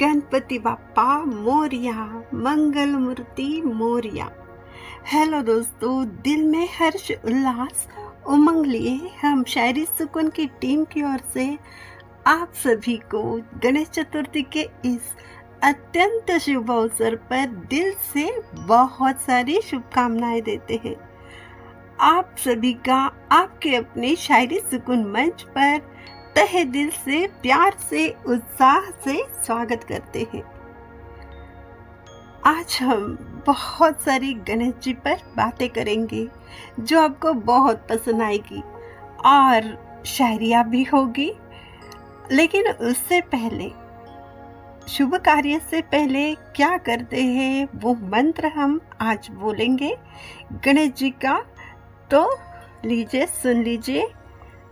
गणपति बापा मोरिया मंगल मूर्ति मोरिया। हेलो दोस्तों, दिल में हर्ष, उल्लास, उमंग लिए हम शायरी सुकून की टीम की ओर से आप सभी को गणेश चतुर्थी के इस अत्यंत शुभ अवसर पर दिल से बहुत सारी शुभकामनाएँ देते हैं। आप सभी का आपके अपने शायरी सुकून मंच पर तहे दिल से, प्यार से, उत्साह से स्वागत करते हैं। आज हम बहुत सारी गणेश जी पर बातें करेंगे, जो आपको बहुत पसंद आएगी। और शायरिया भी होगी। लेकिन उससे पहले, शुभ कार्य से पहले क्या करते हैं, वो मंत्र हम आज बोलेंगे। गणेश जी का तो लीजिए, सुन लीजिए।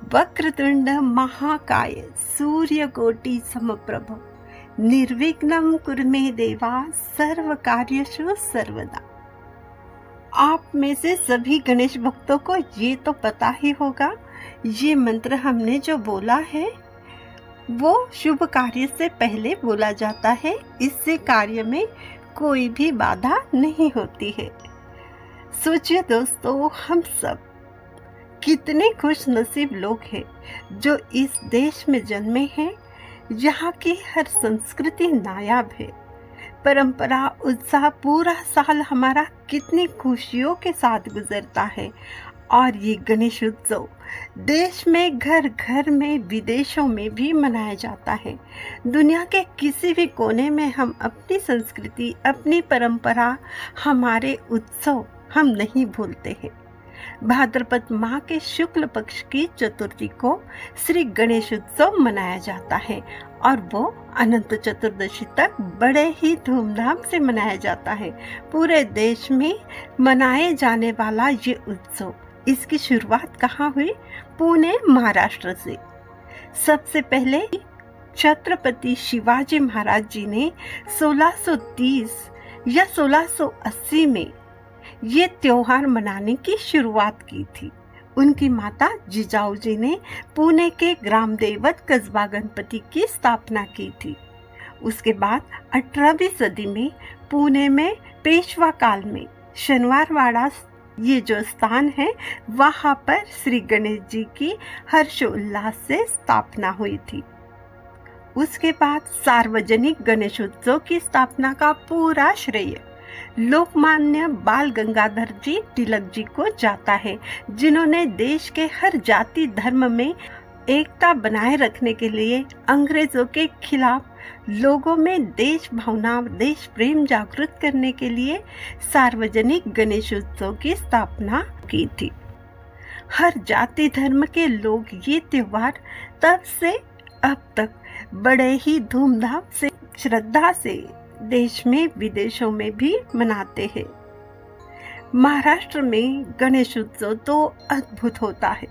वक्रतुंड महाकाय सूर्यकोटि समप्रभ। निर्विघ्नं कुरमे देवा सर्व कार्यशु सर्वदा। आप में से सभी गणेश भक्तों को ये तो पता ही होगा, ये मंत्र हमने जो बोला है, वो शुभ कार्य से पहले बोला जाता है, इससे कार्य में कोई भी बाधा नहीं होती है। सोचिए दोस्तों, हम सब कितने खुश नसीब लोग हैं जो इस देश में जन्मे हैं। यहाँ की हर संस्कृति नायाब है। परंपरा, उत्साह पूरा साल हमारा कितनी खुशियों के साथ गुजरता है। और ये गणेश उत्सव देश में घर घर में, विदेशों में भी मनाया जाता है। दुनिया के किसी भी कोने में हम अपनी संस्कृति, अपनी परंपरा, हमारे उत्सव हम नहीं भूलते हैं। भाद्रपद माह के शुक्ल पक्ष की चतुर्थी को श्री गणेश उत्सव मनाया जाता है और वो अनंत चतुर्दशी तक बड़े ही धूमधाम से मनाया जाता है। पूरे देश में मनाए जाने वाला ये उत्सव, इसकी शुरुआत कहाँ हुई? पुणे, महाराष्ट्र से। सबसे पहले छत्रपति शिवाजी महाराज जी ने 1630 या 1680 में ये त्योहार मनाने की शुरुआत की थी। उनकी माता जिजाऊ जी ने पुणे के ग्राम देवत कस्बा गणपति की स्थापना की थी। उसके बाद अठारहवीं सदी में पुणे में पेशवा काल में शनिवारवाड़ा ये जो स्थान है, वहाँ पर श्री गणेश जी की हर्षोल्लास से स्थापना हुई थी। उसके बाद सार्वजनिक गणेशोत्सव की स्थापना का पूरा श्रेय लोकमान्य बाल गंगाधर जी तिलक जी को जाता है, जिन्होंने देश के हर जाति धर्म में एकता बनाए रखने के लिए अंग्रेज़ों के खिलाफ लोगों में देश भावना, देश प्रेम जागृत करने के लिए सार्वजनिक गणेश उत्सव की स्थापना की थी। हर जाति धर्म के लोग ये त्योहार तब से अब तक बड़े ही धूमधाम से, श्रद्धा से देश में, विदेशों में भी मनाते हैं। महाराष्ट्र में गणेश उत्सव तो अद्भुत होता है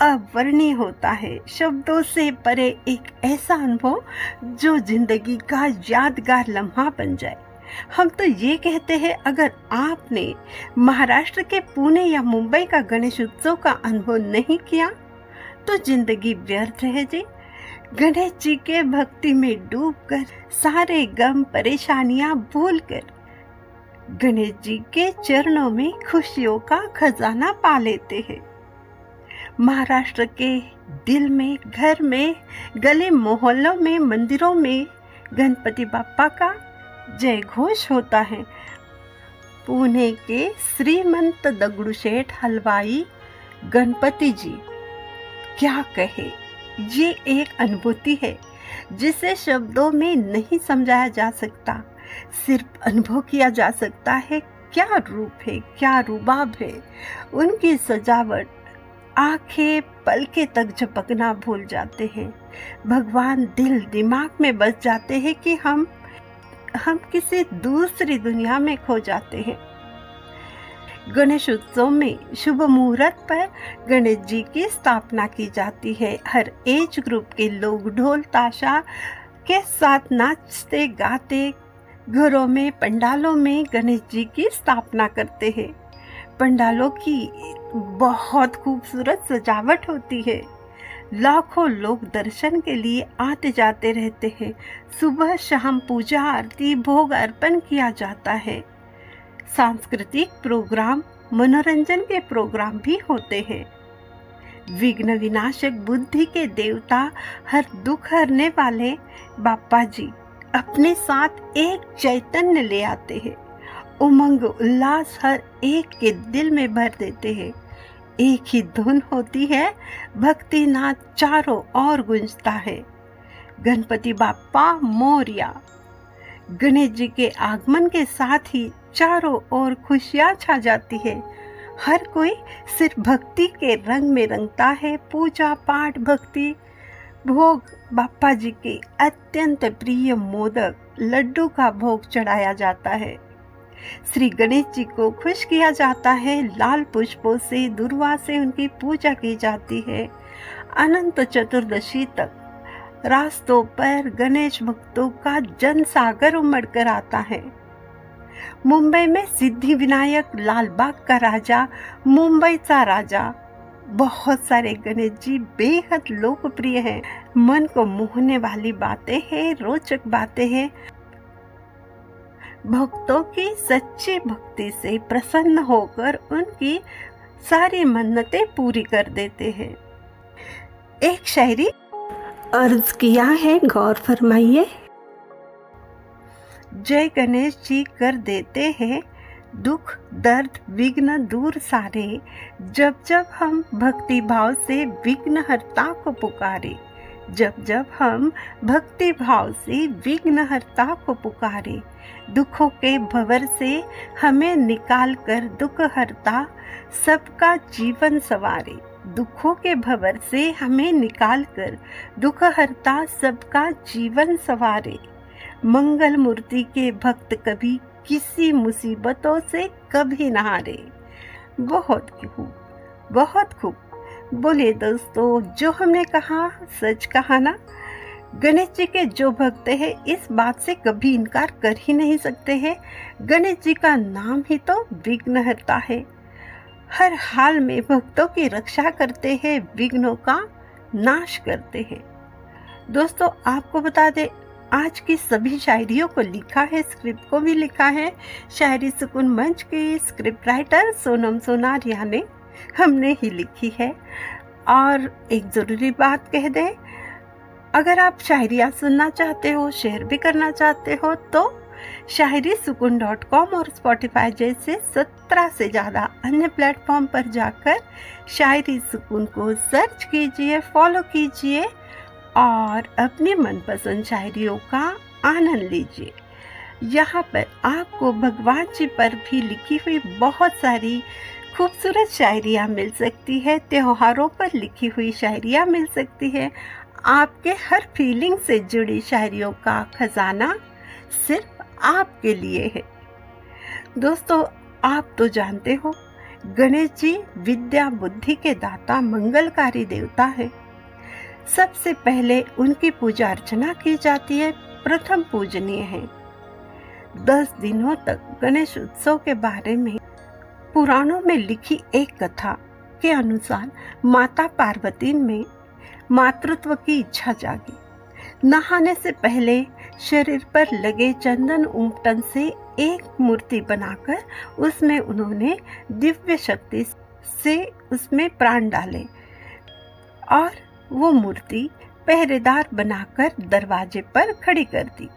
अवर्णीय होता है, शब्दों से परे एक ऐसा अनुभव जो ज़िंदगी का यादगार लम्हा बन जाए। हम तो ये कहते हैं, अगर आपने महाराष्ट्र के पुणे या मुंबई का गणेश उत्सव का अनुभव नहीं किया तो ज़िंदगी व्यर्थ रह जाए। गणेश जी के भक्ति में डूबकर सारे गम परेशानियाँ भूलकर गणेश जी के चरणों में खुशियों का खजाना पा लेते हैं। महाराष्ट्र के दिल में, घर में, गले मोहल्लों में, मंदिरों में गणपति बापा का जय घोष होता है। पुणे के श्रीमंत दगड़ूशेठ हलवाई गणपति जी, क्या कहे? ये एक अनुभूति है, जिसे शब्दों में नहीं समझाया जा सकता। सिर्फ़ अनुभव किया जा सकता है, क्या रूप है, क्या रुबाब है। उनकी सजावट आँखें पलके तक झपकना भूल जाते हैं। भगवान दिल दिमाग में बस जाते हैं कि हम हम किसी दूसरी दुनिया में खो जाते हैं। गणेश उत्सव में शुभ मुहूर्त पर गणेश जी की स्थापना की जाती है। हर एज ग्रुप के लोग ढोल ताशा के साथ नाचते, गाते, घरों में, पंडालों में गणेश जी की स्थापना करते हैं। पंडालों की बहुत खूबसूरत सजावट होती है। लाखों लोग दर्शन के लिए आते जाते रहते हैं। सुबह शाम पूजा आरती, भोग अर्पण किया जाता है। सांस्कृतिक प्रोग्राम, मनोरंजन के प्रोग्राम भी होते हैं। विघ्न विनाशक बुद्धि के देवता, हर दुख हरने वाले बापा जी अपने साथ एक चैतन्य ले आते हैं। उमंग, उल्लास हर एक के दिल में भर देते हैं। एक ही धुन होती है भक्ति नाथ चारों ओर गुंजता है। गणपति बापा मोरिया गणेश जी के आगमन के साथ ही चारों ओर खुशियाँ छा जाती है। हर कोई सिर्फ़ भक्ति के रंग में रंगता है। पूजा पाठ भक्ति, भोग बापा जी के अत्यंत प्रिय मोदक लड्डू का भोग चढ़ाया जाता है। श्री गणेश जी को खुश किया जाता है। लाल पुष्पों से, दुर्वा से उनकी पूजा की जाती है। अनंत चतुर्दशी तक रास्तों पर गणेश भक्तों का जन सागर उमड़ कर आता है। मुंबई में सिद्धि विनायक, लालबाग का राजा, मुंबई का राजा। बहुत सारे गणेश जी बेहद लोकप्रिय हैं। मन को मोहने वाली बातें हैं, रोचक बातें हैं। भक्तों की सच्ची भक्ति से प्रसन्न होकर उनकी सारी मन्नतें पूरी कर देते हैं। एक शायरी अर्ज़ किया है, गौर फरमाइए। जय गणेश जी, कर देते हैं दुख, दर्द, विघ्न दूर सारे। जब जब हम भक्ति भाव से विघ्न हरता को पुकारे, जब जब हम भक्ति भाव से विघ्न हरता को पुकारे, दुखों के भवर से हमें निकाल कर दुख हरता सबका जीवन सवारे। दुखों के भवर से हमें निकाल कर दुख हरता सबका जीवन सवारे। मंगल मूर्ति के भक्त कभी किसी मुसीबतों से कभी ना हारे। बहुत खूब बहुत खूब। बोले दोस्तों, जो हमने कहा सच कहा ना? गणेश जी के जो भक्त हैं, इस बात से कभी इनकार कर ही नहीं सकते हैं। गणेश जी का नाम ही तो विघ्नहर्ता है। हर हाल में भक्तों की रक्षा करते हैं, विघ्नों का नाश करते हैं। दोस्तों, आपको बता दें, आज की सभी शायरियों को लिखा है, स्क्रिप्ट को भी लिखा है। शायरी सुकून मंच के स्क्रिप्ट राइटर सोनम सोनारिया ने हमने ही लिखी है। और एक ज़रूरी बात कह दें, अगर आप शायरियाँ सुनना चाहते हो, शेयर भी करना चाहते हो तो शायरी सुकून डॉट कॉम और स्पॉटिफाई जैसे सत्रह से ज़्यादा अन्य प्लेटफॉर्म पर जाकर शायरी सुकून को सर्च कीजिए, फॉलो कीजिए और अपनी मनपसंद शायरियों का आनंद लीजिए। यहाँ पर आपको भगवान जी पर भी लिखी हुई बहुत सारी खूबसूरत शायरियाँ मिल सकती है, त्योहारों पर लिखी हुई शायरियाँ मिल सकती है। आपके हर फीलिंग से जुड़ी शायरियों का खजाना सिर्फ़ आपके लिए है। दोस्तों, आप तो जानते हो गणेश जी विद्या बुद्धि के दाता, मंगलकारी देवता है। सबसे पहले उनकी पूजा अर्चना की जाती है, प्रथम पूजनीय है। दस दिनों तक गणेश उत्सव के बारे में पुराणों में लिखी एक कथा के अनुसार माता पार्वती में मातृत्व की इच्छा जागी। नहाने से पहले शरीर पर लगे चंदन उमटन से एक मूर्ति बनाकर उसमें उन्होंने दिव्य शक्ति से उसमें प्राण डाले और वो मूर्ति पहरेदार बनाकर दरवाजे पर खड़ी कर दी।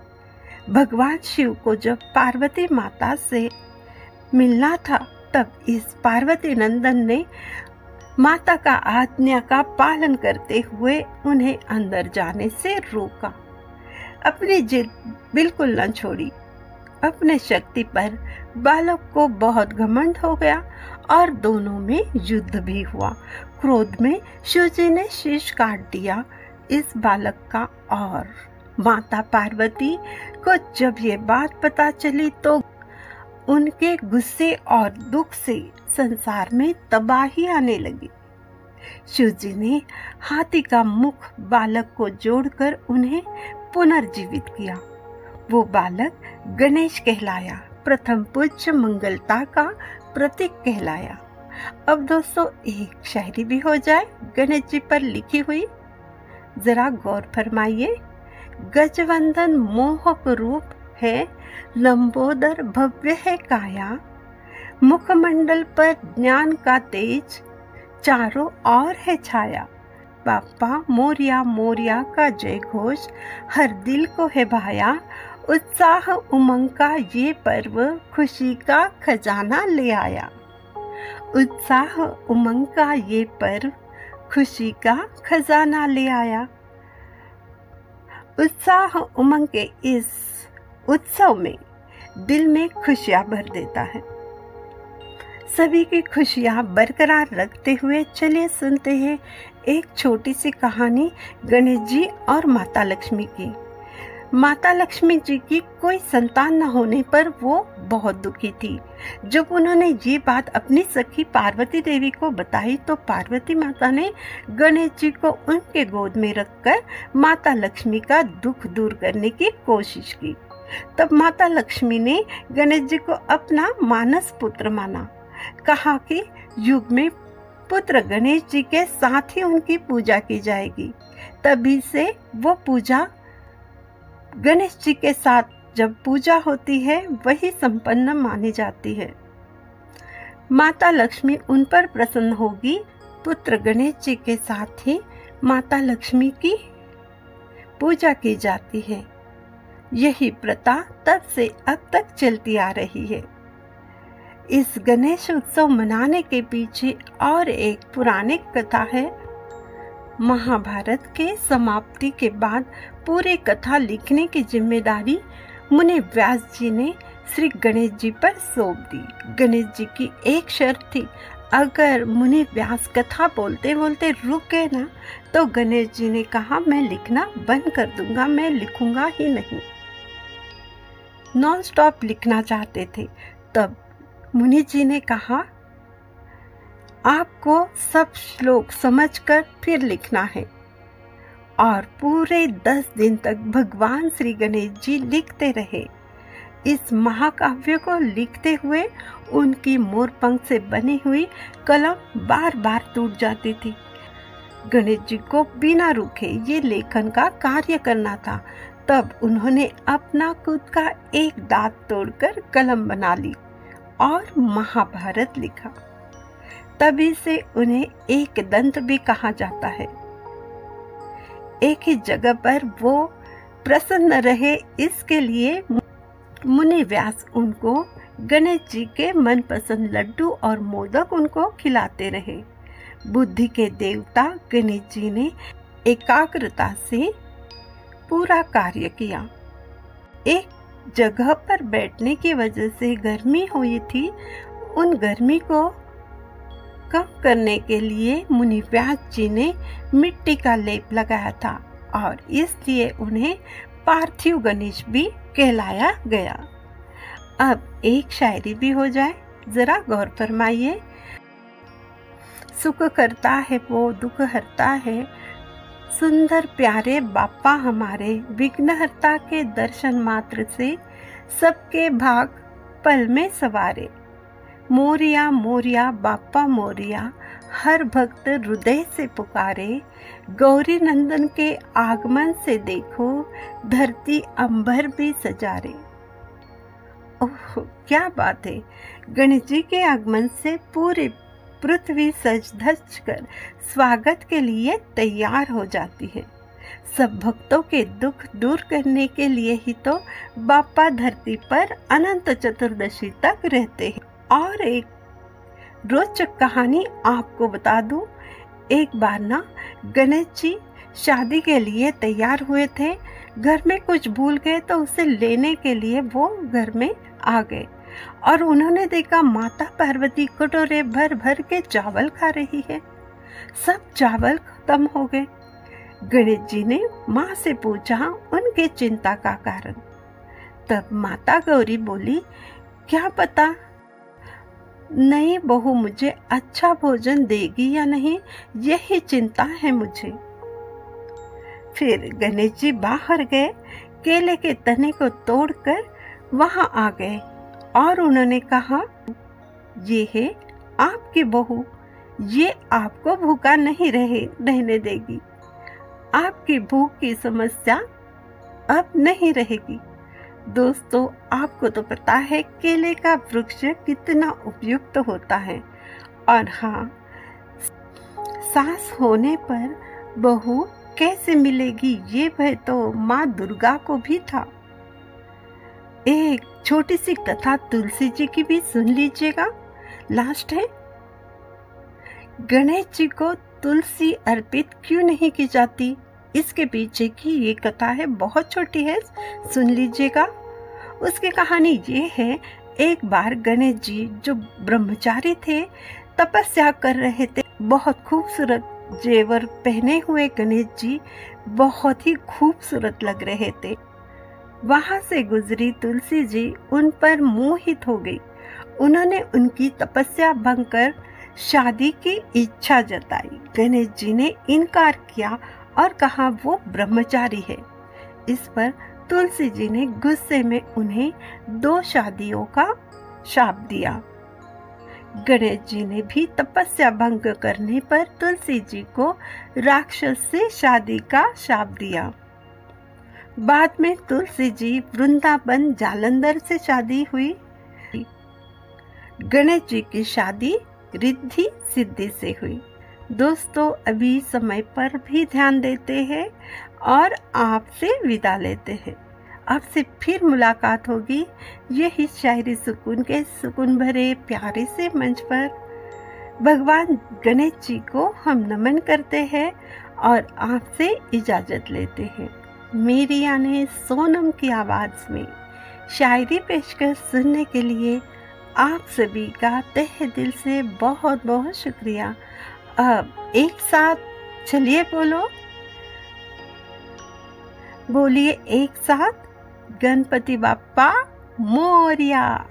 भगवान शिव को जब पार्वती माता से मिलना था, तब इस पार्वती नंदन ने माता का आज्ञा का पालन करते हुए उन्हें अंदर जाने से रोका। अपनी जिद बिल्कुल न छोड़ी। अपने शक्ति पर बालक को बहुत घमंड हो गया और दोनों में युद्ध भी हुआ। क्रोध में शिवजी ने शीश काट दिया इस बालक का और माता पार्वती को जब ये बात पता चली तो उनके गुस्से और दुख से संसार में तबाही आने लगी। शिवजी ने हाथी का मुख बालक को जोड़कर उन्हें पुनर्जीवित किया। वो बालक गणेश कहलाया, प्रथम पूज्य मंगलता का प्रतीक कहलाया। अब दोस्तों, एक शायरी भी हो जाए गणेश जी पर लिखी हुई। जरा गौर फरमाइए, गजवंदन मोहक रूप है, लंबोदर भव्य है काया। मुखमंडल पर ज्ञान का तेज, चारों ओर है छाया। पापा मोरिया मोरिया का जय घोष हर दिल को है भाया। उत्साह उमंग का ये पर्व खुशी का खजाना ले आया। उत्साह उमंग का ये पर्व खुशी का खजाना ले आया। उत्साह उमंग के इस उत्सव में दिल में खुशियाँ भर देता है। सभी की खुशियाँ बरकरार रखते हुए चलिए सुनते हैं एक छोटी सी कहानी गणेश जी और माता लक्ष्मी की। माता लक्ष्मी जी की कोई संतान न होने पर वो बहुत दुखी थी। जब उन्होंने ये बात अपनी सखी पार्वती देवी को बताई तो पार्वती माता ने गणेश जी को उनके गोद में रखकर माता लक्ष्मी का दुख दूर करने की कोशिश की। तब माता लक्ष्मी ने गणेश जी को अपना मानस पुत्र माना। कहा कि युग में पुत्र गणेश जी के साथ ही उनकी पूजा की जाएगी। तभी से वो पूजा गणेश जी के साथ जब पूजा होती है, वही संपन्न मानी जाती है। माता लक्ष्मी उन पर प्रसन्न होगी, पुत्र गणेश जी के साथ ही माता लक्ष्मी की पूजा की जाती है। यही प्रथा तब से अब तक चलती आ रही है। इस गणेश उत्सव मनाने के पीछे और एक पुरानी कथा है। महाभारत के समाप्ति के बाद पूरे कथा लिखने की ज़िम्मेदारी मुनि व्यास जी ने श्री गणेश जी पर सौंप दी। गणेश जी की एक शर्त थी, अगर मुनि व्यास कथा बोलते बोलते रुक गए ना तो गणेश जी ने कहा, मैं लिखना बंद कर दूँगा, मैं लिखूँगा ही नहीं। नॉन स्टॉप लिखना चाहते थे, तब मुनि जी ने कहा, आपको सब श्लोक समझकर फिर लिखना है। और पूरे दस दिन तक भगवान श्री गणेश जी लिखते रहे। इस महाकाव्य को लिखते हुए उनकी मोरपंख से बनी हुई कलम बार बार टूट जाती थी। गणेश जी को बिना रुके ये लेखन का कार्य करना था। तब उन्होंने अपना खुद का एक दांत तोड़कर कलम बना ली। और महाभारत लिखा। तभी से उन्हें एक दंत भी कहा जाता है। एक ही जगह पर वो प्रसन्न रहे, इसके लिए मुनि व्यास उनको, गणेश जी के मनपसंद लड्डू और मोदक उनको खिलाते रहे। बुद्धि के देवता गणेश जी ने एकाग्रता से पूरा कार्य किया। एक जगह पर बैठने की वजह से गर्मी हुई थी, उन गर्मी को कम करने के लिए मुनि व्यास जी ने मिट्टी का लेप लगाया था और इसलिए उन्हें पार्थिव गणेश भी कहलाया गया। अब एक शायरी भी हो जाए, जरा गौर फरमाइए। सुख करता है वो, दुख हरता है सुंदर प्यारे बापा हमारे विघ्नहर्ता के दर्शन मात्र से सबके भाग पल में सवारे। मोरिया मोरिया, बापा मोरिया, हर भक्त हृदय से पुकारे। गौरी नंदन के आगमन से देखो, धरती अंबर भी सजारे। ओह, क्या बात है। गणेश जी के आगमन से पूरी पृथ्वी सज धज कर स्वागत के लिए तैयार हो जाती है। सब भक्तों के दुख दूर करने के लिए ही तो बापा धरती पर अनंत चतुर्दशी तक रहते हैं। और एक रोचक कहानी आपको बता दूँ। एक बार ना गणेश जी शादी के लिए तैयार हुए थे। घर में कुछ भूल गए तो उसे लेने के लिए वो घर में आ गए। और उन्होंने देखा माता पार्वती कटोरे भर भर के चावल खा रही है। सब चावल खत्म हो गए। गणेश जी ने माँ से पूछा उनके चिंता का कारण। तब माता गौरी बोली, क्या पता? नई बहू मुझे अच्छा भोजन देगी या नहीं, यही चिंता है मुझे। फिर गणेश जी बाहर गए। केले के तने को तोड़कर वहाँ आ गए। और उन्होंने कहा, ये है आपकी बहू, ये आपको भूखा नहीं रहे, रहने देगी। आपकी भूख की समस्या अब नहीं रहेगी। दोस्तों, आपको तो पता है केले का वृक्ष कितना उपयुक्त होता है। और हाँ सास होने पर बहू कैसे मिलेगी, ये भय तो माँ दुर्गा को भी था। एक छोटी सी कथा तुलसी जी की भी सुन लीजिएगा। लास्ट है। गणेश जी को तुलसी अर्पित क्यों नहीं की जाती? इसके पीछे की ये कथा है, बहुत छोटी है, सुन लीजिएगा। उसकी कहानी ये है, एक बार गणेश जी जो ब्रह्मचारी थे, तपस्या कर रहे थे। बहुत खूबसूरत जेवर पहने हुए गणेश जी, बहुत ही खूबसूरत लग रहे थे। वहाँ से गुजरी तुलसी जी उन पर मोहित हो गई। उन्होंने उनकी तपस्या भंग कर शादी की इच्छा जताई। गणेश जी ने इनकार किया और कहा, वो ब्रह्मचारी है। इस पर तुलसी जी ने गुस्से में उन्हें दो शादियों का शाप दिया। गणेश जी ने भी तपस्या भंग करने पर तुलसी जी को राक्षस से शादी का शाप दिया। बाद में तुलसी जी वृंदावन जालंधर से शादी हुई। गणेश जी की शादी रिद्धि सिद्धि से हुई। दोस्तों, अभी समय पर भी ध्यान देते हैं और आपसे विदा लेते हैं। आपसे फिर मुलाकात होगी। यही शायरी सुकून के सुकून भरे प्यारे से मंच पर। भगवान गणेश जी को हम नमन करते हैं और आपसे इजाज़त लेते हैं। मेरी यानी सोनम की आवाज़ में शायरी पेशकश सुनने के लिए आप सभी का तह दिल से बहुत बहुत शुक्रिया। अब एक साथ चलिए बोलो। बोलिए एक साथ, गणपति बापा मोरिया।